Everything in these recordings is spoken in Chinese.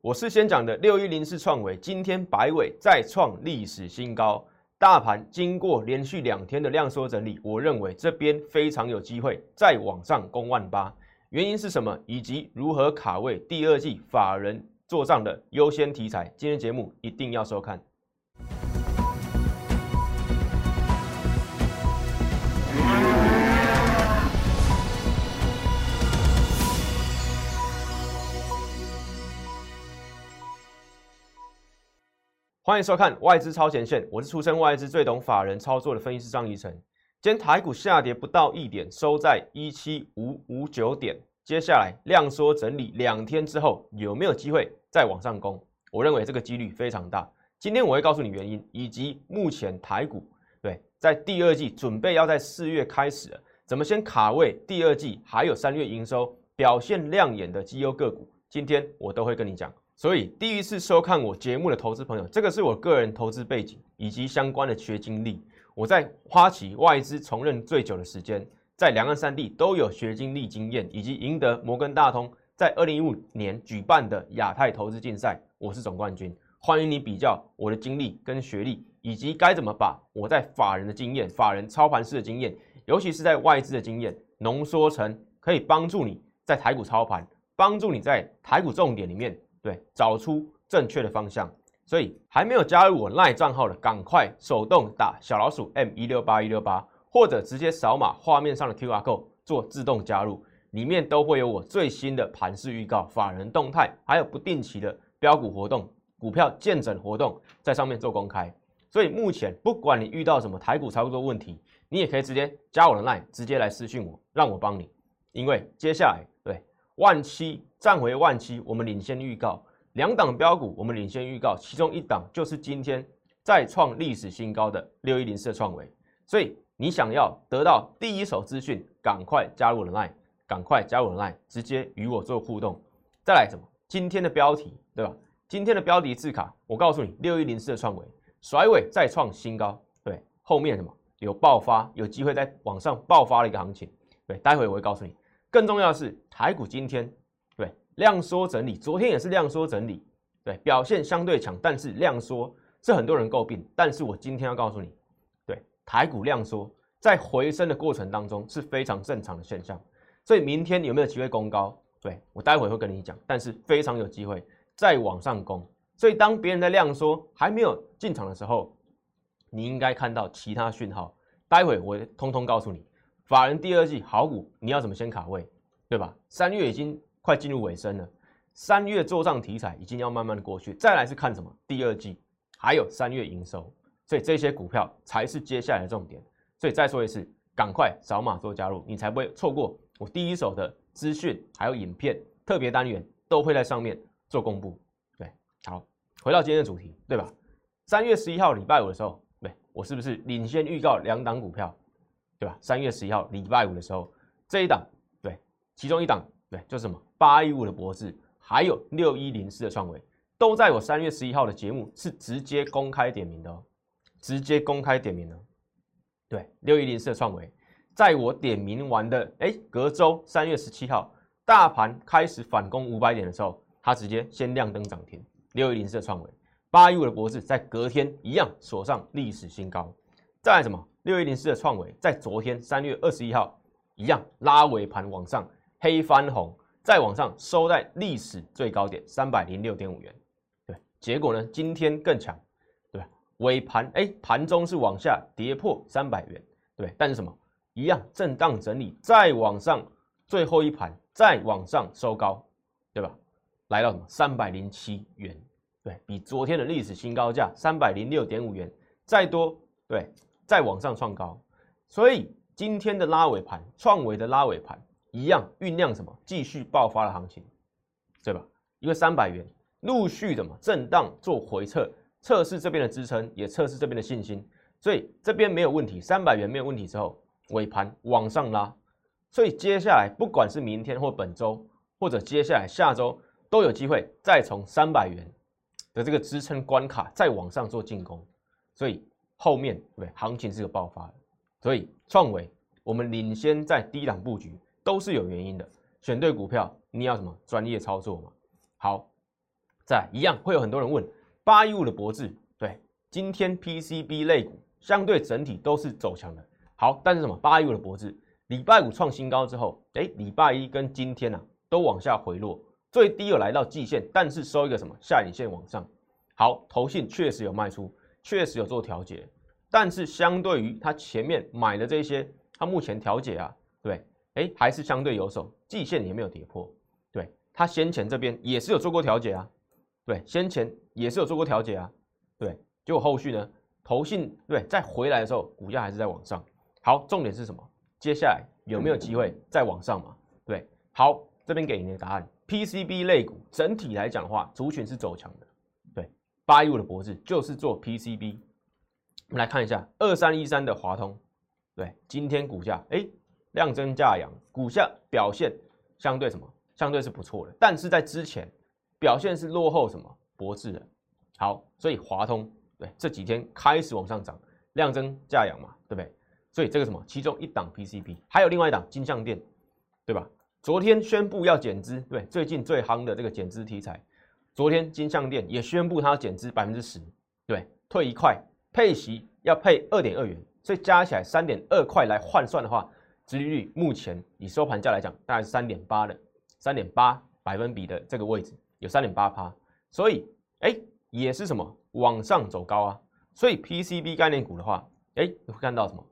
我是先讲的六一零四创维，今天百尾再创历史新高，大盘经过连续两天的量缩整理，我认为这边非常有机会再往上攻万八。原因是什么？以及如何卡位第二季法人做账的优先题材？今天节目一定要收看。欢迎收看外资超前线，我是出身外资最懂法人操作的分析师张怡晨。今天台股下跌不到一点，收在一七五五九点。接下来量缩整理两天之后，有没有机会再往上攻？我认为这个几率非常大。今天我会告诉你原因，以及目前台股对在第二季准备要在四月开始了，怎么先卡位第二季，还有三月营收表现亮眼的绩优个股，今天我都会跟你讲。所以，第一次收看我节目的投资朋友，这个是我个人投资背景以及相关的学经历。我在花旗外资从任最久的时间，在两岸三地都有学经历经验，以及赢得摩根大通在二零一五年举办的亚太投资竞赛，我是总冠军。欢迎你比较我的经历跟学历，以及该怎么把我在法人的经验、法人操盘式的经验，尤其是在外资的经验，浓缩成可以帮助你在台股操盘，帮助你在台股重点里面。对，找出正确的方向。所以还没有加入我赖账号的，赶快手动打小老鼠 M 一六八一六八，或者直接扫码画面上的 QR code 做自动加入，里面都会有我最新的盘势预告、法人动态，还有不定期的标股活动、股票见证活动，在上面做公开。所以目前不管你遇到什么台股操作问题，你也可以直接加我的赖，直接来私讯我，让我帮你。因为接下来对万七。站回万七，我们领先预告两档标股，我们领先预告，其中一档就是今天再创历史新高的六一零四创维。所以你想要得到第一手资讯，赶快加入我的 line，赶快加入我的 line，直接与我做互动。再来什么？今天的标题对吧？今天的标题字卡，我告诉你，六一零四的创维甩尾再创新高，对，后面什么有爆发，有机会在往上爆发的一个行情。对，待会我会告诉你。更重要的是，台股今天。量缩整理，昨天也是量缩整理，对，表现相对强，但是量缩是很多人诟病。但是我今天要告诉你，对，台股量缩在回升的过程当中是非常正常的现象。所以明天有没有机会攻高？对我待会会跟你讲，但是非常有机会再往上攻。所以当别人在量缩还没有进场的时候，你应该看到其他讯号。待会我通通告诉你，法人第二季好股你要怎么先卡位，对吧？三月已经。快进入尾声了，三月做账题材已经要慢慢的过去，再来是看什么？第二季还有三月营收，所以这些股票才是接下来的重点。所以再说一次，赶快扫码做加入，你才不会错过我第一手的资讯，还有影片特别单元都会在上面做公布。对，好，回到今天的主题，对吧？三月十一号礼拜五的时候，对我是不是领先预告两档股票？对吧？三月十一号礼拜五的时候，这一档对，其中一档。对，就是什么八一五的博士，还有六一零四的创维，都在我三月十一号的节目是直接公开点名的哦，直接公开点名的。对，六一零四的创维，在我点名完的哎隔周三月十七号，大盘开始反攻五百点的时候，它直接先亮灯涨停。六一零四的创维，八一五的博士在隔天一样锁上历史新高。再来什么？六一零四的创维在昨天三月二十一号一样拉尾盘往上。黑翻红，再往上收在历史最高点三百零六点五元，对，结果呢，今天更强，对？尾盘哎，盘中是往下跌破三百元，对，但是什么一样震荡整理，再往上，最后一盘再往上收高，对吧？来到什么三百零七元，对比昨天的历史新高价三百零六点五元，再多，对，再往上创高，所以今天的拉尾盘，创维的拉尾盘。一样酝酿什么？继续爆发的行情，对吧？一个三百元陆续的嘛震荡做回撤，测试这边的支撑，也测试这边的信心，所以这边没有问题，三百元没有问题之后，尾盘往上拉，所以接下来不管是明天或本周，或者接下来下周，都有机会再从三百元的这个支撑关卡再往上做进攻，所以后面对行情是个爆发的，所以创维我们领先在低档布局。都是有原因的，选对股票，你要什么专业操作嘛？好，再一样会有很多人问八一五的博智，对，今天 PCB 类股相对整体都是走强的。好，但是什么八一五的博智礼拜五创新高之后，哎，礼拜一跟今天呢都往下回落，最低有来到季线，但是收一个什么下影线往上。好，投信确实有卖出，确实有做调节，但是相对于它前面买的这些，它目前调节啊，对，哎，还是相对有手，季线也没有跌破，对，它先前这边也是有做过调节啊，对，先前也是有做过调节啊，对，结果后续呢，投信对再回来的时候，股价还是在往上。好，重点是什么？接下来有没有机会再往上嘛？对，好，这边给你的答案，PCB 类股整体来讲的话，族群是走强的。对，八一五的博智就是做 PCB。我们来看一下二三一三的华通，对，今天股价哎量增价扬，股价表现相对什么？相对是不错的，但是在之前表现是落后什么？博智的。好，所以华通对这几天开始往上涨，量增价扬嘛，对不对？所以这个什么，其中一档 PCB，还有另外一档金相电，对吧？昨天宣布要减资，对，最近最夯的这个减资题材，昨天金相电也宣布它减资百分之十，对，退一块，配息要配二点二元，所以加起来三点二块来换算的话，殖利率目前以收盘价来讲，大概是三点八的，三点八百分比的这个位置有三点八趴，所以哎，也是什么往上走高啊？所以 PCB 概念股的话，哎，你会看到什么？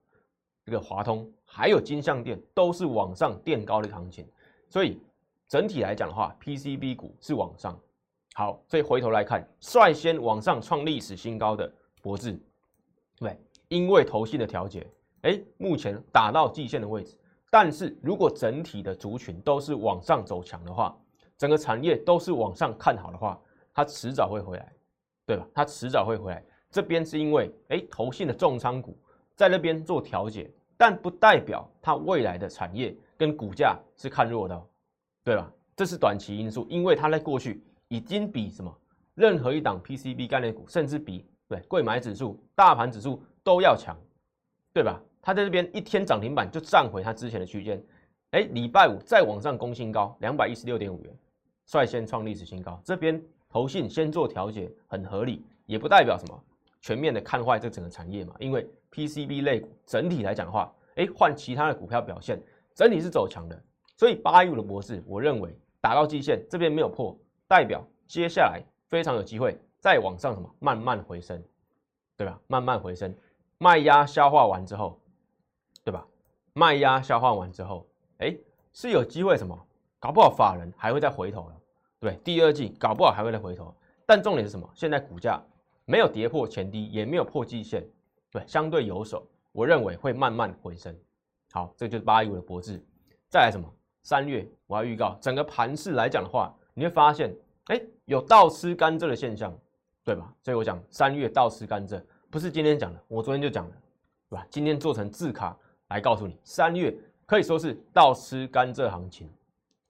这个华通还有金相电都是往上垫高的行情，所以整体来讲的话，PCB 股是往上。好，所以回头来看，率先往上创历史新高的博智，对，因为投信的调节，哎，目前打到季线的位置。但是如果整体的族群都是往上走强的话，整个产业都是往上看好的话，它迟早会回来，对吧？它迟早会回来。这边是因为哎，投信的重仓股。在那边做调节，但不代表它未来的产业跟股价是看弱的，对吧？这是短期因素，因为它在过去已经比什么任何一档 PCB 概念股，甚至比对贵买指数、大盘指数都要强，对吧？它在这边一天涨停板就站回它之前的区间，哎，礼拜五再往上攻新高两百一十六点五元，率先创历史新高。这边投信先做调节很合理，也不代表什么全面的看坏这整个产业嘛，因为。PCB 类股整体来讲的话，哎，换其他的股票表现，整体是走强的。所以八一五的博士，我认为打到季线这边没有破，代表接下来非常有机会再往上什么慢慢回升，对吧？慢慢回升，卖压消化完之后，对吧？卖压消化完之后，哎，是有机会什么？搞不好法人还会再回头了，对，第二季搞不好还会再回头。但重点是什么？现在股价没有跌破前低，也没有破季线。对，相对有手，我认为会慢慢回升。好，这就是八一五的博智。再来什么？三月我要预告，整个盘势来讲的话，你会发现，哎，有倒吃甘蔗的现象，对吧？所以我讲三月倒吃甘蔗，不是今天讲的，我昨天就讲了，对吧？今天做成字卡来告诉你，三月可以说是倒吃甘蔗行情，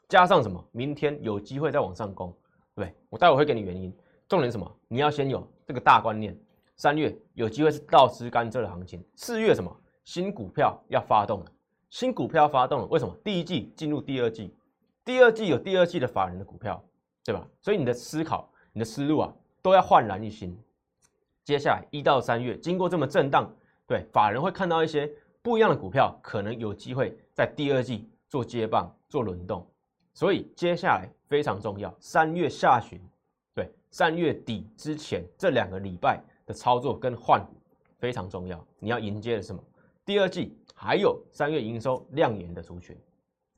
加上什么？明天有机会再往上攻，对我待会会给你原因。重点什么？你要先有这个大观念。三月有机会是倒吃甘蔗的行情，四月什么新股票要发动了？新股票发动了，为什么？第一季进入第二季，第二季有第二季的法人的股票，对吧？所以你的思考、你的思路啊，都要焕然一新。接下来一到三月，经过这么震荡，对法人会看到一些不一样的股票，可能有机会在第二季做接棒、做轮动。所以接下来非常重要，三月下旬，对三月底之前这两个礼拜。的操作跟换股非常重要，你要迎接的是什么？第二季还有三月营收亮眼的族群，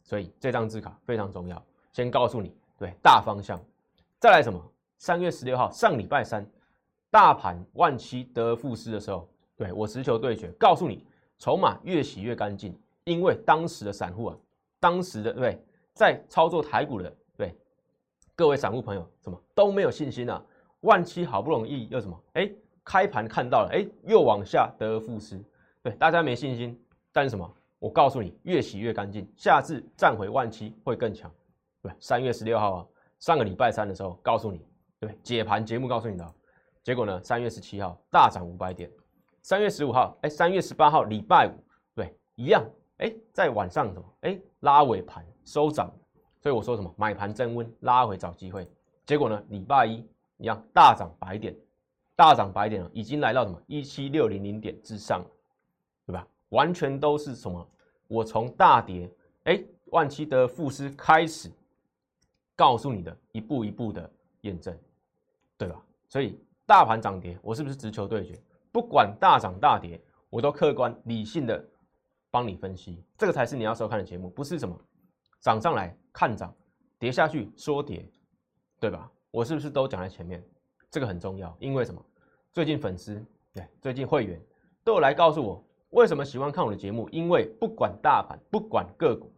所以这张字卡非常重要。先告诉你，对大方向，再来什么？三月十六号上礼拜三，大盘万七得而复失的时候，对我持球对决，告诉你筹码越洗越干净，因为当时的散户啊，当时的对在操作台股的对各位散户朋友，什么都没有信心啊，万七好不容易又什么？哎。开盘看到了，哎，又往下得而复失，对大家没信心。但是什么？我告诉你，越洗越干净，下次站回万七会更强。对，三月十六号啊，上个礼拜三的时候告诉你，对，解盘节目告诉你的。结果呢，三月十七号大涨五百点，三月十五号，哎，三月十八号礼拜五，对，一样，哎，在晚上什么？哎，拉尾盘收涨。所以我说什么？买盘增温，拉回找机会。结果呢，礼拜一一样大涨百点，大涨百点了，已经来到什么一七六零零点之上，对吧？完全都是什么？我从大跌，哎，万七的富士开始告诉你的一步一步的验证，对吧？所以大盘涨跌，我是不是直球对决？不管大涨大跌，我都客观理性的帮你分析，这个才是你要收看的节目，不是什么涨上来看涨，跌下去说跌，对吧？我是不是都讲在前面？这个很重要，因为什么？最近粉丝对，最近会员都有来告诉我，为什么喜欢看我的节目？因为不管大盘，不管个股，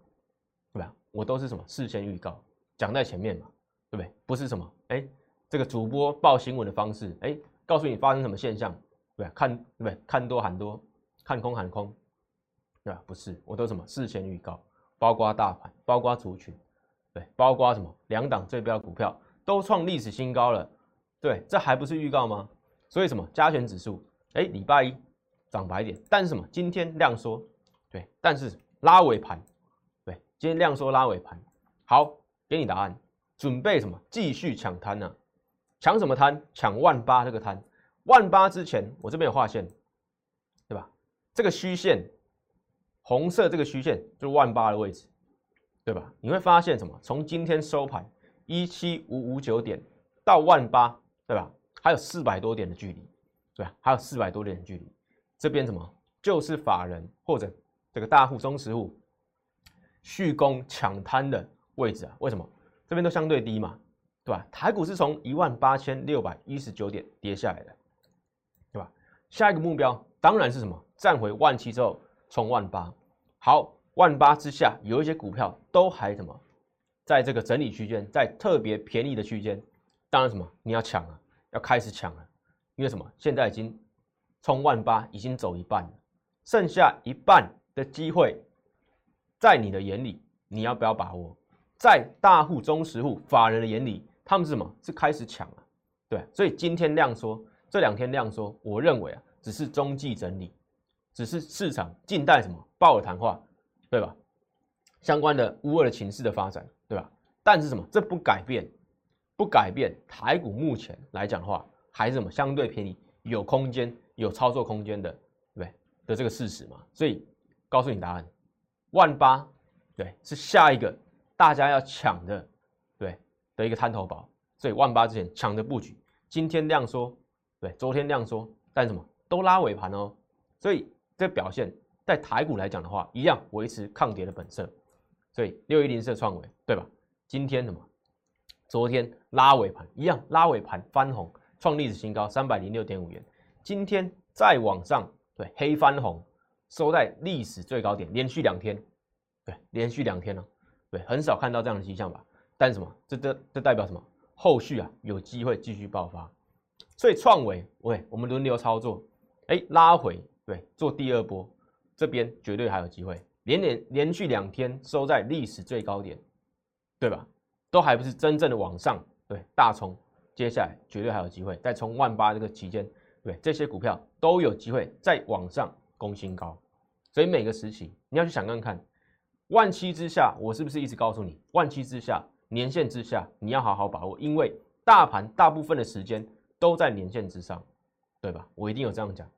对吧？我都是什么事先预告，讲在前面嘛，对不对？不是什么哎，这个主播报新闻的方式，哎，告诉你发生什么现象，对吧？看对不对？看多喊多，看空喊空，对吧？不是，我都什么事前预告，包括大盘，包括族群，对，包括什么两档最标股票。都创历史新高了，对，这还不是预告吗？所以什么加权指数，哎，礼拜一涨百点，但是什么今天量缩，对，但是拉尾盘，对，今天量缩拉尾盘，好，给你答案，准备什么继续抢滩呢？抢什么滩？抢万八这个滩，万八之前我这边有画线，对吧？这个虚线，红色这个虚线就是万八的位置，对吧？你会发现什么？从今天收盘。一七五五九点到万八，对吧？还有四百多点的距离，对吧？还有四百多点的距离，这边什么？就是法人或者这个大户、中实户续攻抢滩的位置啊？为什么？这边都相对低嘛，对吧？台股是从一万八千六百一十九点跌下来的，下一个目标当然是什么？站回万七之后冲万八。好，万八之下有一些股票都还什么？在这个整理区间，在特别便宜的区间，当然什么你要抢啊，要开始抢了，因为什么？现在已经冲万八，已经走一半了，剩下一半的机会，在你的眼里，你要不要把握？在大户、中实户、法人的眼里，他们是什么？是开始抢了，对。所以今天量缩，这两天量缩，我认为啊，只是中继整理，只是市场静待什么鲍尔谈话，对吧？相关的乌二的情势的发展。对吧？但是什么？这不改变，不改变台股目前来讲的话，还是什么相对便宜，有空间，有操作空间的，对不对？的这个事实嘛。所以告诉你答案，万八，对，是下一个大家要抢的，对的一个滩头宝。所以万八之前抢的布局，今天量缩，对，昨天量缩，但什么都拉尾盘哦。所以这表现在台股来讲的话，一样维持抗跌的本色。所以六一零四创维对吧？今天什么？昨天拉尾盘一样，拉尾盘翻红，创历史新高三百零六点五元。今天再往上，对，黑翻红，收在历史最高点，连续两天，对，连续两天了，对，很少看到这样的迹象吧？但什么？这这这代表什么？后续啊有机会继续爆发。所以创维，喂，我们轮流操作，哎，拉回，对，做第二波，这边绝对还有机会。连连连续两天收在历史最高点，对吧？都还不是真正的往上，对大冲，接下来绝对还有机会再冲万八这个期间，对这些股票都有机会再往上攻新高。所以每个时期你要去想看看，万七之下，我是不是一直告诉你，万七之下，年线之下，你要好好把握，因为大盘大部分的时间都在年线之上，对吧？我一定有这样讲，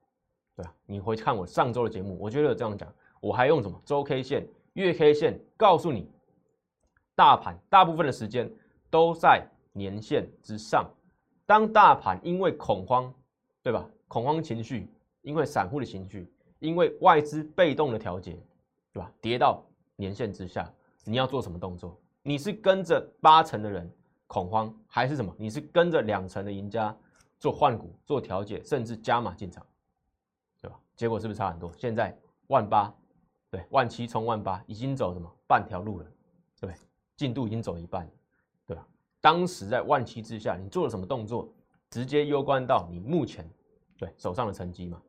对吧？你回去看我上周的节目，我觉得有这样讲。我还用什么周 K 线、月 K 线告诉你，大盘大部分的时间都在年线之上。当大盘因为恐慌，对吧？恐慌情绪，因为散户的情绪，因为外资被动的调节，对吧？跌到年线之下，你要做什么动作？你是跟着八成的人恐慌，还是什么？你是跟着两成的赢家做换股、做调节，甚至加码进场，对吧？结果是不是差很多？现在万八。对，万七冲万八，已经走什么半条路了，对不对？进度已经走一半，对吧？当时在万七之下，你做了什么动作，直接攸关到你目前对手上的成绩嘛，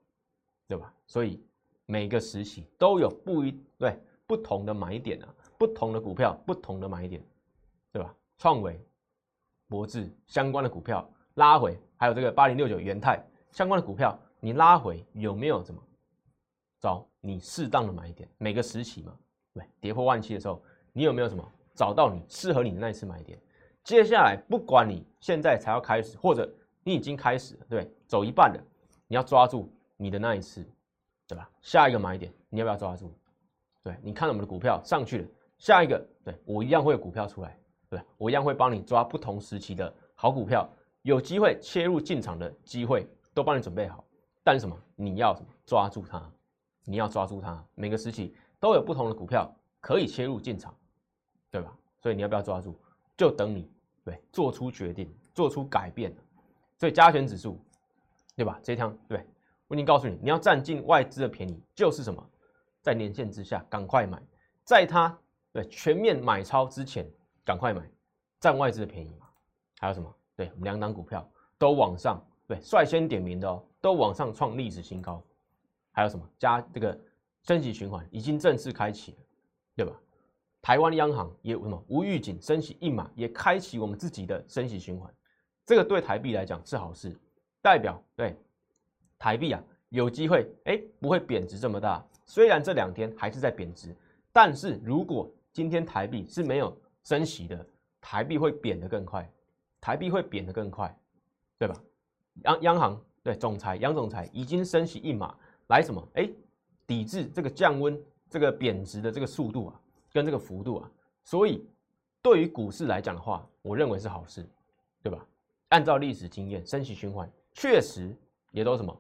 对吧？所以每个时期都有不一对不同的买点啊，不同的股票，不同的买点，对吧？创维、博智相关的股票拉回，还有这个八零六九元泰相关的股票，你拉回有没有什么？找你适当的买点，每个时期嘛，对，跌破万七的时候，你有没有什么找到你适合你的那一次买点？接下来不管你现在才要开始，或者你已经开始了，对，走一半了，你要抓住你的那一次，对吧？下一个买点，你要不要抓住？对，你看我们的股票上去了，下一个，对我一样会有股票出来，对我一样会帮你抓不同时期的好股票，有机会切入进场的机会都帮你准备好。但是什么？你要什么？抓住它，你要抓住它。每个时期都有不同的股票可以切入进场，对吧？所以你要不要抓住？就等你对做出决定，做出改变所以加权指数，对吧？这一趟对，我已经告诉你，你要占尽外资的便宜，就是什么？在年线之下赶快买，在它对全面买超之前赶快买，占外资的便宜。还有什么？对，我们两档股票都往上，对，率先点名的哦，都往上创历史新高。还有什么？加这个升息循环已经正式开启了，对吧？台湾央行也什么无预警升息一码，也开启我们自己的升息循环。这个对台币来讲是好事，代表对台币啊有机会哎不会贬值这么大。虽然这两天还是在贬值，但是如果今天台币是没有升息的，台币会贬得更快，台币会贬得更快，对吧？央央行对总裁杨总裁已经升息一码，来什么？哎，抵制这个降温、这个贬值的这个速度啊，跟这个幅度啊，所以对于股市来讲的话，我认为是好事，对吧？按照历史经验，升息循环确实也都什么？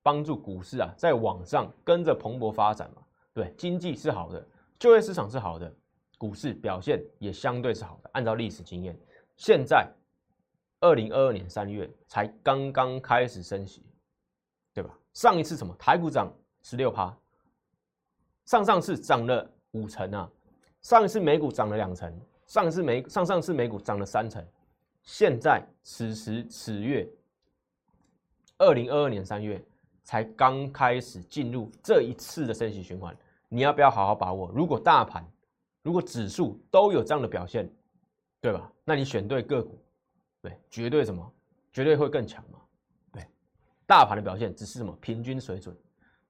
帮助股市啊，在往上跟着蓬勃发展嘛，对，经济是好的，就业市场是好的，股市表现也相对是好的。按照历史经验，现在二零二二年三月才刚刚开始升息，对吧？上一次什么台股涨十六趴，上上次涨了五成啊，上一次美股涨了两成，上一次美上上次美股涨了三成，现在此时此月，二零二二年三月。才刚开始进入这一次的升息循环，你要不要好好把握？如果大盘、如果指数都有这样的表现，对吧？那你选对个股，对，绝对什么？绝对会更强嘛？对，大盘的表现只是什么平均水准，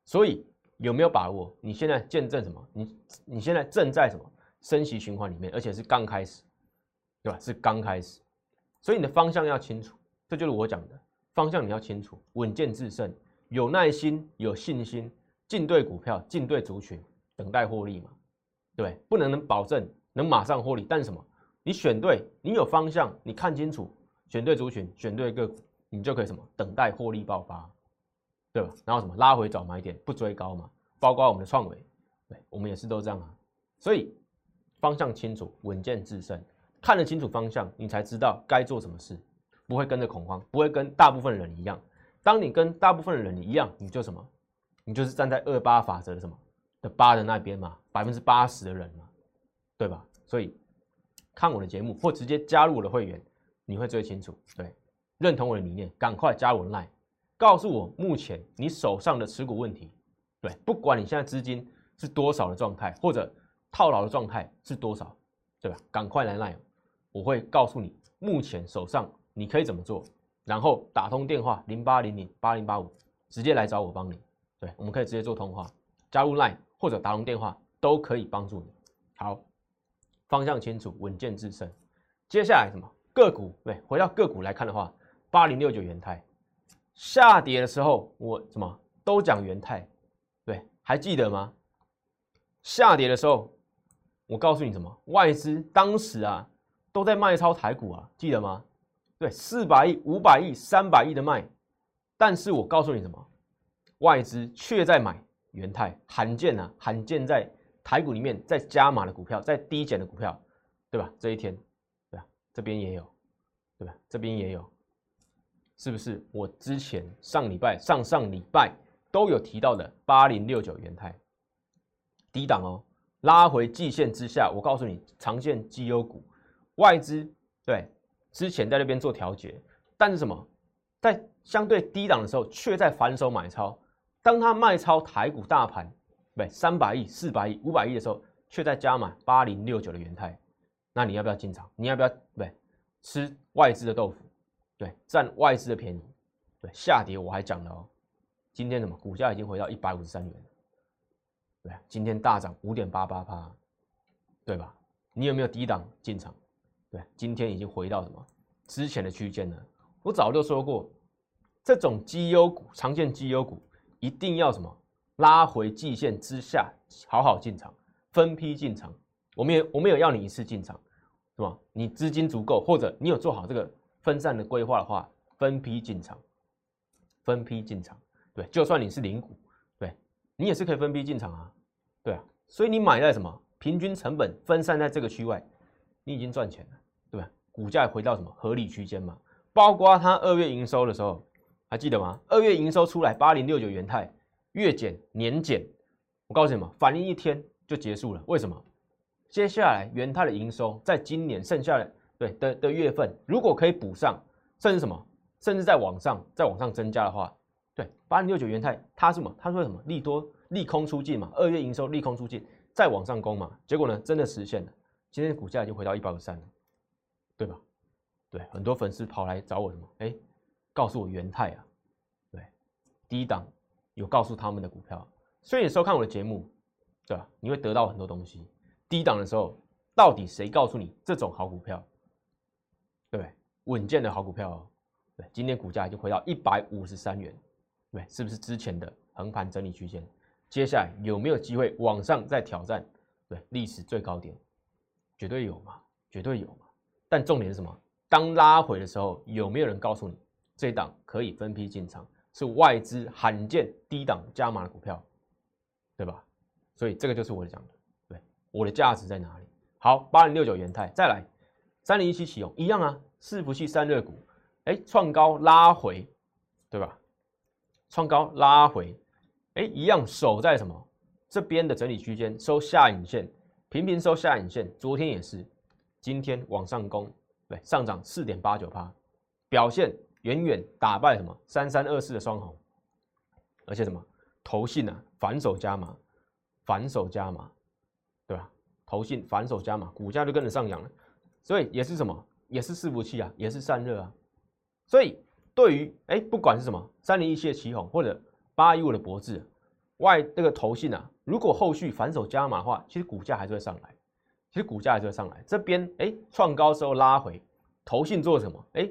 所以有没有把握？你现在见证什么？你你现在正在什么升息循环里面，而且是刚开始，对吧？是刚开始，所以你的方向要清楚，这就是我讲的方向，你要清楚，稳健制胜。有耐心、有信心进对股票、进对族群，等待获利嘛？对，不能能保证能马上获利，但是什么？你选对，你有方向，你看清楚，选对族群、选对个股，你就可以什么？等待获利爆发，对吧？然后什么？拉回找买点，不追高嘛？包括我们的创维，对我们也是都这样啊。所以方向清楚，稳健制胜，看得清楚方向，你才知道该做什么事，不会跟着恐慌，不会跟大部分人一样。当你跟大部分人一样，你就什么？你就是站在二八法则的什么的八的那边嘛，百分之八十的人嘛，对吧？所以看我的节目或直接加入我的会员，你会最清楚。对，认同我的理念，赶快加我 line，告诉我目前你手上的持股问题。对，不管你现在资金是多少的状态，或者套牢的状态是多少，对吧？赶快来 line，我会告诉你目前手上你可以怎么做。然后打通电话零八零零八零八五，直接来找我帮你。对，我们可以直接做通话，加入 Line 或者打通电话都可以帮助你。好，方向清楚，稳健制胜。接下来什么个股？对，回到个股来看的话，八零六九元泰下跌的时候，我什么都讲元泰，对，还记得吗？下跌的时候，我告诉你什么？外资当时啊都在卖超台股啊，记得吗？对，四百亿、五百亿、三百亿的卖，但是我告诉你什么？外资却在买元泰，罕见啊，罕见在台股里面在加码的股票，在低减的股票，对吧？这一天，这边也有，对吧？这边也有，是不是？我之前上礼拜、上上礼拜都有提到的八零六九元泰，低档哦，拉回季线之下，我告诉你，长线绩优股，外资对。之前在那边做调节，但是什么，在相对低档的时候，却在反手买超。当他卖超台股大盘，对三百亿、四百亿、五百亿的时候，却在加买八零六九的元泰。那你要不要进场？你要不要对吃外资的豆腐？对，占外资的便宜。对，下跌我还讲了哦，今天什么股价已经回到一百五十三元对，今天大涨五点八八趴，对吧？你有没有低档进场？对，今天已经回到什么之前的区间了。我早就说过，这种绩优股，常见绩优股一定要什么拉回季线之下，好好进场，分批进场。我们也我们有要你一次进场，是吧？你资金足够，或者你有做好这个分散的规划的话，分批进场，分批进场。对，就算你是零股，对你也是可以分批进场啊。对啊，所以你买在什么平均成本分散在这个区外，你已经赚钱了，对吧？股价回到什么合理区间嘛？包括它二月营收的时候，还记得吗？二月营收出来八零六九元泰月减年减，我告诉你们，反应一天就结束了。为什么？接下来元泰的营收在今年剩下的对的的月份，如果可以补上，甚至什么，甚至在往上再往上增加的话，对八零六九元泰它什么？它说什么利多利空出尽嘛？二月营收利空出尽，再往上攻嘛？结果呢，真的实现了，今天股价已经回到一百五三了，对吧？对，很多粉丝跑来找我什么？哎，告诉我元泰啊，对，低档有告诉他们的股票，所以你收看我的节目，对吧？你会得到很多东西。低档的时候，到底谁告诉你这种好股票？对，稳健的好股票哦。对，今天股价已经回到一百五十三元，对，是不是之前的横盘整理区间？接下来有没有机会往上再挑战？对，历史最高点，绝对有嘛，绝对有嘛。但重点是什么？当拉回的时候，有没有人告诉你这档可以分批进场？是外资罕见低档加码的股票，对吧？所以这个就是我讲的，我的价值在哪里？好，八零六九元泰，再来三零一七启用一样啊，伺服器散热股，哎，创高拉回，对吧？创高拉回，哎，一样守在什么这边的整理区间，收下影线，频频收下影线，昨天也是，今天往上攻。对，上涨四点八九趴，表现远远打败什么三三二四的双红，而且什么投信啊反手加码，反手加码，投信反手加码，股价就跟着上扬了。所以也是什么，也是伺服器啊，也是散热啊。所以对于哎，不管是什么三零一七的旗哄或者八一五的博智，外这个投信啊，如果后续反手加码的话，其实股价还是会上来。其实股价还是会上来，这边哎创高时候拉回，投信做什么？哎，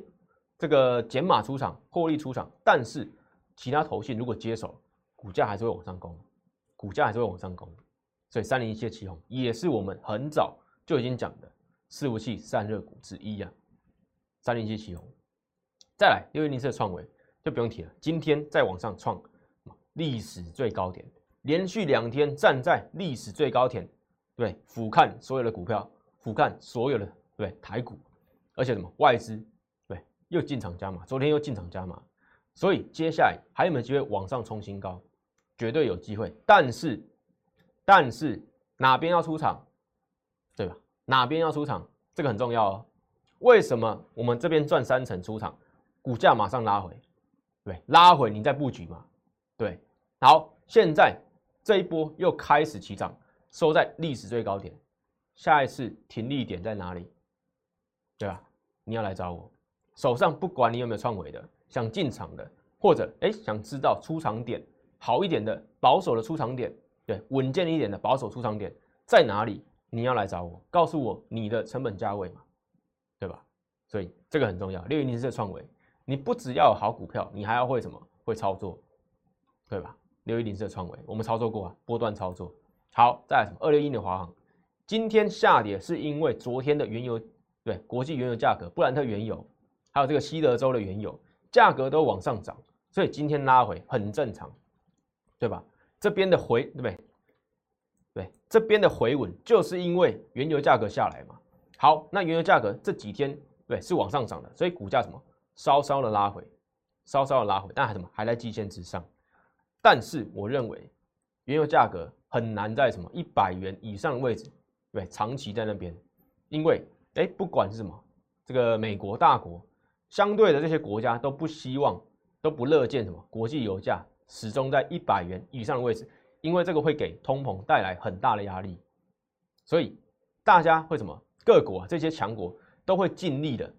这个减码出场，获利出场，但是其他投信如果接手，股价还是会往上攻，股价还是会往上攻。所以三零一七起红也是我们很早就已经讲的伺服器散热股之一啊。三零一七起红，再来六一零四创维就不用提了，今天再往上创历史最高点，连续两天站在历史最高点。对，俯瞰所有的股票，俯瞰所有的对台股，而且什么外资对又进场加码，昨天又进场加码，所以接下来还有没有机会往上冲新高？绝对有机会。但是，但是哪边要出场，对吧？哪边要出场，这个很重要哦。为什么我们这边赚三成出场，股价马上拉回？对，拉回你再布局嘛。对，好，现在这一波又开始起涨。收在历史最高点，下一次停利点在哪里？对吧？你要来找我，手上不管你有没有创维的，想进场的，或者哎想知道出场点好一点的保守的出场点，对，稳健一点的保守出场点在哪里？你要来找我，告诉我你的成本价位嘛，对吧？所以这个很重要。六一零四的创维，你不只要有好股票，你还要会什么？会操作，对吧？六一零四的创维，我们操作过啊，波段操作。好，再来什么？二六一的华航，今天下跌是因为昨天的原油对国际原油价格，布兰特原油，还有这个西德州的原油价格都往上涨，所以今天拉回很正常，对吧？这边的回对不对？对，这边的回稳就是因为原油价格下来嘛。好，那原油价格这几天对是往上涨的，所以股价什么稍稍的拉回，稍稍的拉回，但还什么还在季线之上。但是我认为原油价格。很难在什么一百元以上位置，对，长期在那边，因为哎，不管是什么，这个美国大国，相对的这些国家都不希望，都不乐见什么国际油价始终在一百元以上的位置，因为这个会给通膨带来很大的压力，所以大家会什么各国啊这些强国都会尽力的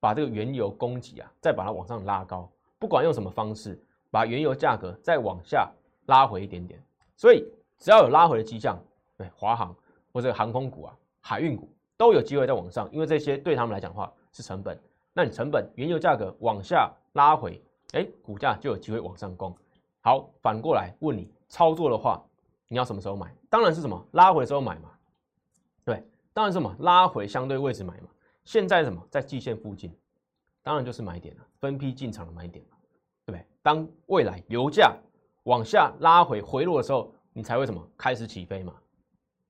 把这个原油供给啊再把它往上拉高，不管用什么方式，把原油价格再往下拉回一点点，所以。只要有拉回的迹象，对华航或者航空股啊、海运股，都有机会再往上，因为这些对他们来讲的话是成本。那你成本原油价格往下拉回，哎，股价就有机会往上攻。好，反过来问你操作的话，你要什么时候买？当然是什么拉回的时候买嘛。对，当然是什么拉回相对位置买嘛。现在什么在季线附近，当然就是买点了，分批进场的买点了，对不对？当未来油价往下拉回回落的时候，你才会什么开始起飞嘛？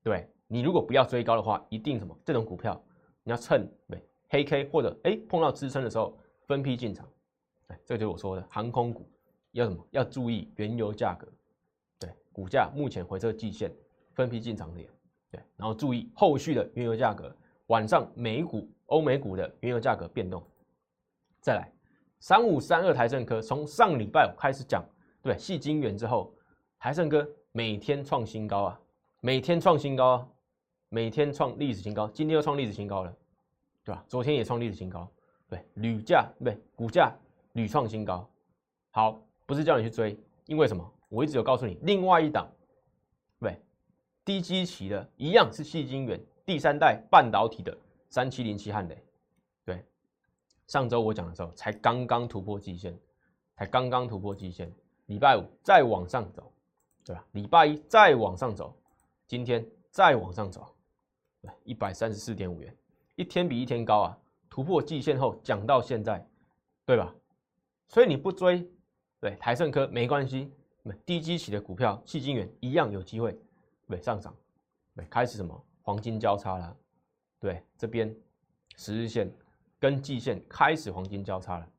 对，你如果不要追高的话，一定什么这种股票你要趁对黑 K 或者哎碰到支撑的时候分批进场。哎，这就是我说的航空股要什么？要注意原油价格，对，股价目前回撤季线，分批进场点，对，然后注意后续的原油价格，晚上美股。欧美股的原油价格变动，再来三五三二台盛科，从上礼拜开始讲，对，细晶圆之后，台盛科每天创新高啊，每天创新高啊，每天创历史新高，今天又创历史新高了，对吧？昨天也创历史新高，对，铝价对，股价屡创新高。好，不是叫你去追，因为什么？我一直有告诉你，另外一档，对，低基期的一样是细晶圆第三代半导体的。三七零七汉雷，对，上周我讲的时候才刚刚突破季线，才刚刚突破季线，礼拜五再往上走，对吧？礼拜一再往上走，今天再往上走，对，一百三十四点五元，一天比一天高啊！突破季线后讲到现在，对吧？所以你不追，对台盛科没关系，低基企的股票，细晶元一样有机会，对上涨，对开始什么黄金交叉了。对，这边十日线跟季线开始黄金交叉了，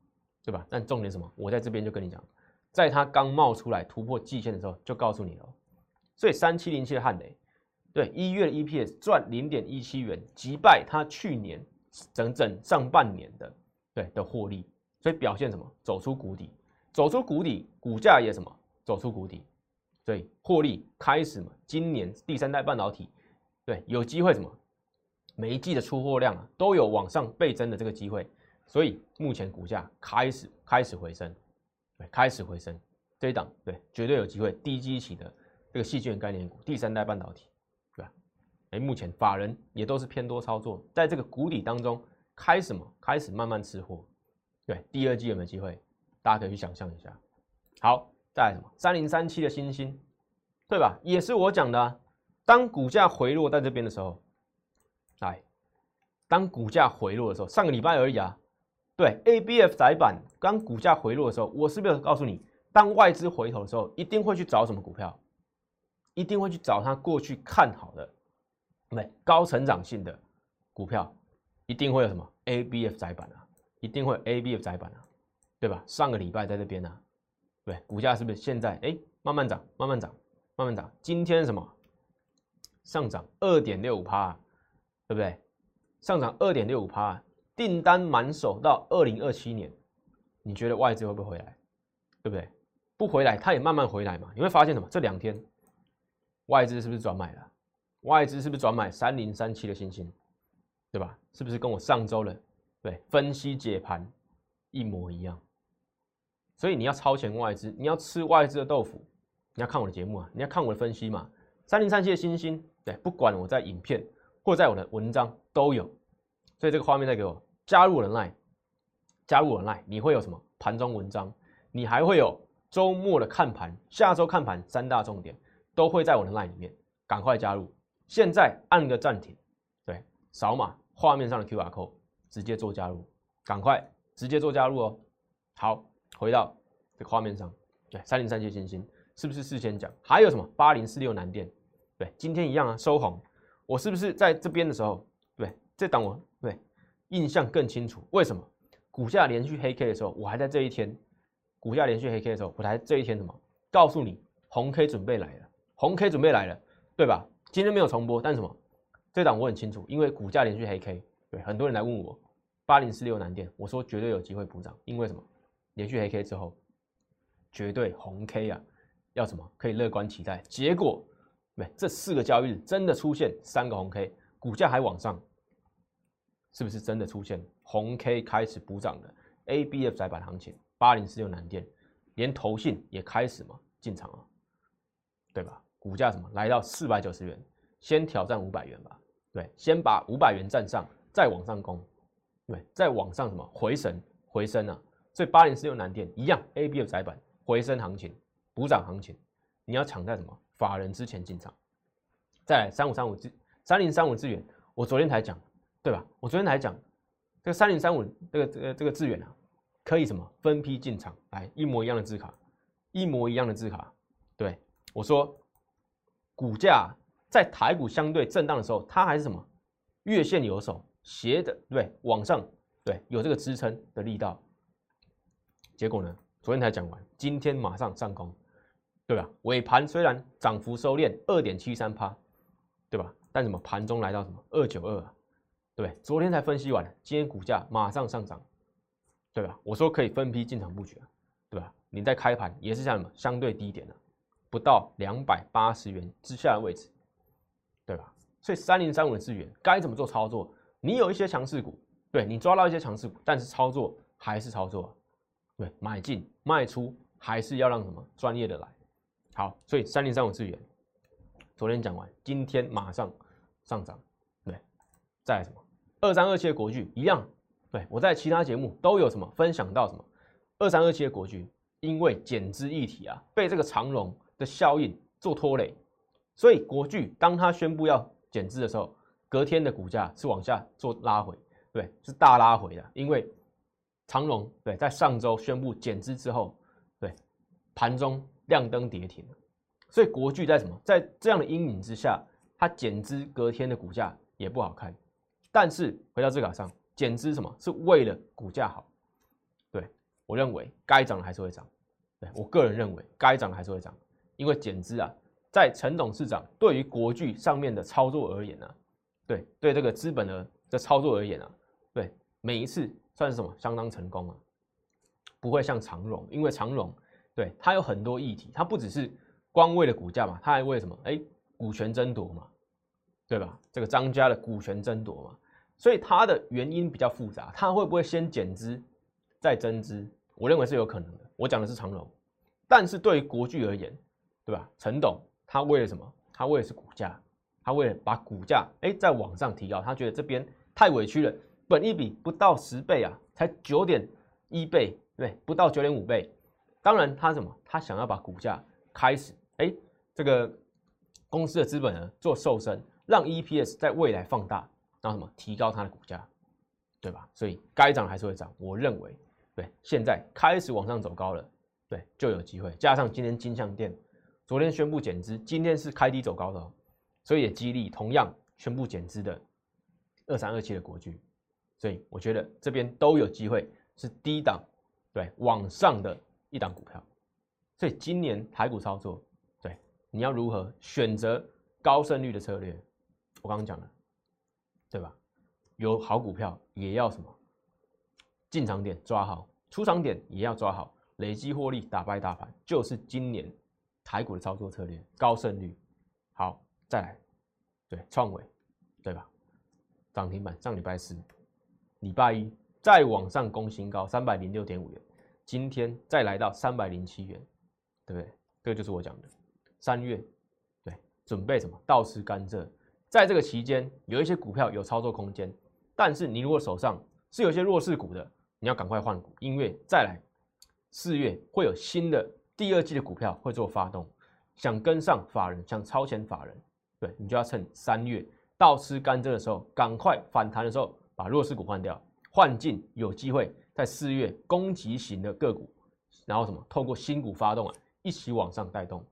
对吧？但重点什么？我在这边就跟你讲，在它刚冒出来突破季线的时候，就告诉你了。所以三七零七的汉雷，对一月的 EPS 赚零点一七元，击败它去年整整上半年的对的获利，所以表现什么？走出谷底，走出谷底，股价也什么？走出谷底，所以获利开始嘛？今年第三代半导体，对，有机会什么？每一季的出货量啊，都有往上倍增的这个机会，所以目前股价开始开始回升，对，开始回升，这一档对，绝对有机会低基起的这个细菌概念股，第三代半导体，对吧？哎，目前法人也都是偏多操作，在这个谷底当中开什么？开始慢慢吃货，对，第二季有没有机会？大家可以去想象一下。好，再来什么？三零三七的星星，对吧？也是我讲的，当股价回落在这边的时候。来，当股价回落的时候，上个礼拜而已啊。对，A B F 窄板刚股价回落的时候，我是不是告诉你，当外资回头的时候，一定会去找什么股票？一定会去找他过去看好的，对，高成长性的股票，一定会有什么 A B F 窄板啊？一定会 A B F 窄板啊，对吧？上个礼拜在这边呢，对，股价是不是现在哎慢慢涨，慢慢涨，慢慢涨？今天什么上涨二点六五趴？对不对？上涨二点六五趴，订单满手到二零二七年，你觉得外资会不会回来？对不对？不回来，它也慢慢回来嘛。你会发现什么？这两天外资是不是转买了？外资是不是转买三零三七的星星？对吧？是不是跟我上周的对分析解盘一模一样？所以你要超前外资，你要吃外资的豆腐，你要看我的节目啊，你要看我的分析嘛。三零三七的星星，对，不管我在影片。或在我的文章都有，所以这个画面再给我加入我的 line，加入我的 line，你会有什么盘中文章？你还会有周末的看盘，下周看盘三大重点都会在我的 line 里面，赶快加入！现在按个暂停，对，扫码画面上的 QR code 直接做加入，赶快直接做加入哦。好，回到这个画面上，对，三零三七星星是不是事先讲？还有什么八零四六南电？对，今天一样啊，收红。我是不是在这边的时候，对，这档我对印象更清楚？为什么股价连续黑 K 的时候，我还在这一天，股价连续黑 K 的时候，我还这一天什么？告诉你，红 K 准备来了，红 K 准备来了，对吧？今天没有重播，但什么？这档我很清楚，因为股价连续黑 K，对，很多人来问我八零四六南电，我说绝对有机会补涨，因为什么？连续黑 K 之后，绝对红 K 啊，要什么？可以乐观期待，结果。对，这四个交易日真的出现三个红 K，股价还往上，是不是真的出现红 K 开始补涨的 A B F 窄板行情？八零四六南电，连投信也开始嘛进场了，对吧？股价什么来到四百九十元，先挑战五百元吧，对，先把五百元站上，再往上攻，对，再往上什么回神回升啊？所以八零四六南电一样，A B 的窄板回升行情，补涨行情，你要抢在什么法人之前进场。再来三五三五资三零三五资源，我昨天才讲，对吧？我昨天才讲，这个三零三五这个这个这个资源啊，可以什么分批进场，来一模一样的字卡，一模一样的字卡，对我说，股价在台股相对震荡的时候，它还是什么月线有手斜的，对，往上，对，有这个支撑的力道。结果呢，昨天才讲完，今天马上上攻，对吧？尾盘虽然涨幅收敛二点七三趴。对吧？但什么盘中来到什么二九二啊？对，昨天才分析完，今天股价马上上涨，对吧？我说可以分批进场布局啊，对吧？你在开盘也是像什么相对低点的，不到两百八十元之下的位置，对吧？所以三零三五的资源该怎么做操作？你有一些强势股，对你抓到一些强势股，但是操作还是操作，对，买进卖出还是要让什么专业的来。好，所以三零三五资源。昨天讲完，今天马上上涨，对，再什么二三二七的国巨一样，对我在其他节目都有什么分享到什么二三二七的国巨，因为减资议题啊，被这个长龙的效应做拖累，所以国巨当他宣布要减资的时候，隔天的股价是往下做拉回，对，是大拉回的，因为长龙对在上周宣布减资之后，对盘中亮灯跌停。所以国巨在什么？在这样的阴影之下，它减资隔天的股价也不好看。但是回到这卡上，减资什么是为了股价好？对我认为该涨的还是会涨。对我个人认为该涨的还是会涨，因为减资啊，在陈董事长对于国巨上面的操作而言呢，对对这个资本的的操作而言啊，对每一次算是什么相当成功啊，不会像长荣，因为长荣对它有很多议题，它不只是。光为了股价嘛，他还为什么？哎，股权争夺嘛，对吧？这个张家的股权争夺嘛，所以它的原因比较复杂。它会不会先减资再增资？我认为是有可能的。我讲的是长荣，但是对于国巨而言，对吧？陈董他为了什么？他为的是股价，他为了把股价哎再往上提高。他觉得这边太委屈了，本一比不到十倍啊，才九点一倍，对，不到九点五倍。当然他什么？他想要把股价开始。哎，这个公司的资本呢做瘦身，让 EPS 在未来放大，让什么提高它的股价，对吧？所以该涨还是会涨。我认为，对，现在开始往上走高了，对，就有机会。加上今天金项店昨天宣布减资，今天是开低走高的，所以也激励同样宣布减资的二三二七的国巨。所以我觉得这边都有机会是低档对往上的一档股票。所以今年台股操作。对你要如何选择高胜率的策略？我刚刚讲了，对吧？有好股票也要什么？进场点抓好，出场点也要抓好，累积获利打败大盘，就是今年台股的操作策略，高胜率。好，再来，对，创伟，对吧？涨停板上礼拜四，礼拜一再往上攻新高三百零六点五元，今天再来到三百零七元，对不对？这个就是我讲的。三月，对，准备什么？倒吃甘蔗，在这个期间有一些股票有操作空间，但是你如果手上是有一些弱势股的，你要赶快换股，因为再来四月会有新的第二季的股票会做发动，想跟上法人，想超前法人，对你就要趁三月倒吃甘蔗的时候，赶快反弹的时候把弱势股换掉，换进有机会在四月攻击型的个股，然后什么透过新股发动啊，一起往上带动。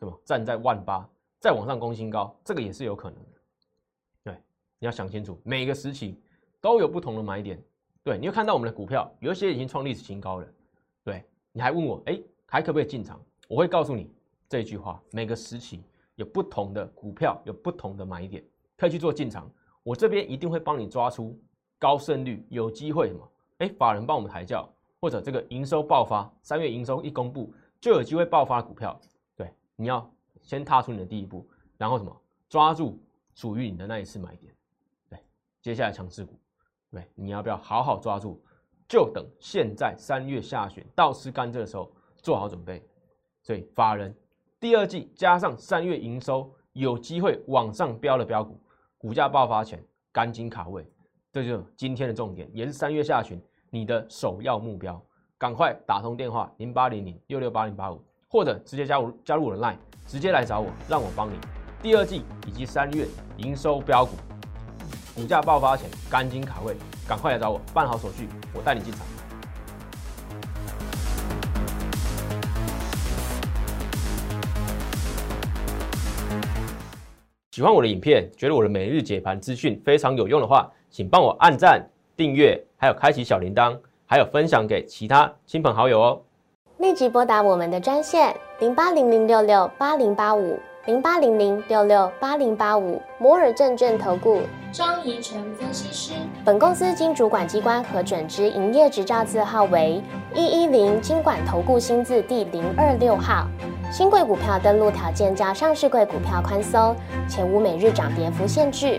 对吧？站在万八，再往上攻新高，这个也是有可能的。对，你要想清楚，每个时期都有不同的买点。对，你会看到我们的股票有一些已经创历史新高了。对，你还问我，哎，还可不可以进场？我会告诉你这句话：每个时期有不同的股票，有不同的买点，可以去做进场。我这边一定会帮你抓出高胜率、有机会什么？哎，法人帮我们抬轿，或者这个营收爆发，三月营收一公布就有机会爆发股票。对你要先踏出你的第一步，然后什么？抓住属于你的那一次买点，对，接下来强势股，对，你要不要好好抓住？就等现在三月下旬到吃甘蔗的时候做好准备。所以法人第二季加上三月营收有机会往上飙的标股，股价爆发前赶紧卡位，这就是今天的重点，也是三月下旬你的首要目标。赶快打通电话零八零零六六八零八五，或者直接加入加入我的 line，直接来找我，让我帮你。第二季以及三月营收标股，股价爆发前赶紧卡位，赶快来找我办好手续，我带你进场。喜欢我的影片，觉得我的每日解盘资讯非常有用的话，请帮我按赞、订阅，还有开启小铃铛。还有分享给其他亲朋好友哦！立即拨打我们的专线零八零零六六八零八五零八零零六六八零八五摩尔证券投顾张怡晨分析师。本公司经主管机关核准之营业执照字号为一一零金管投顾新字第零二六号。新贵股票登录条件较上市贵股票宽松，且无每日涨跌幅限制。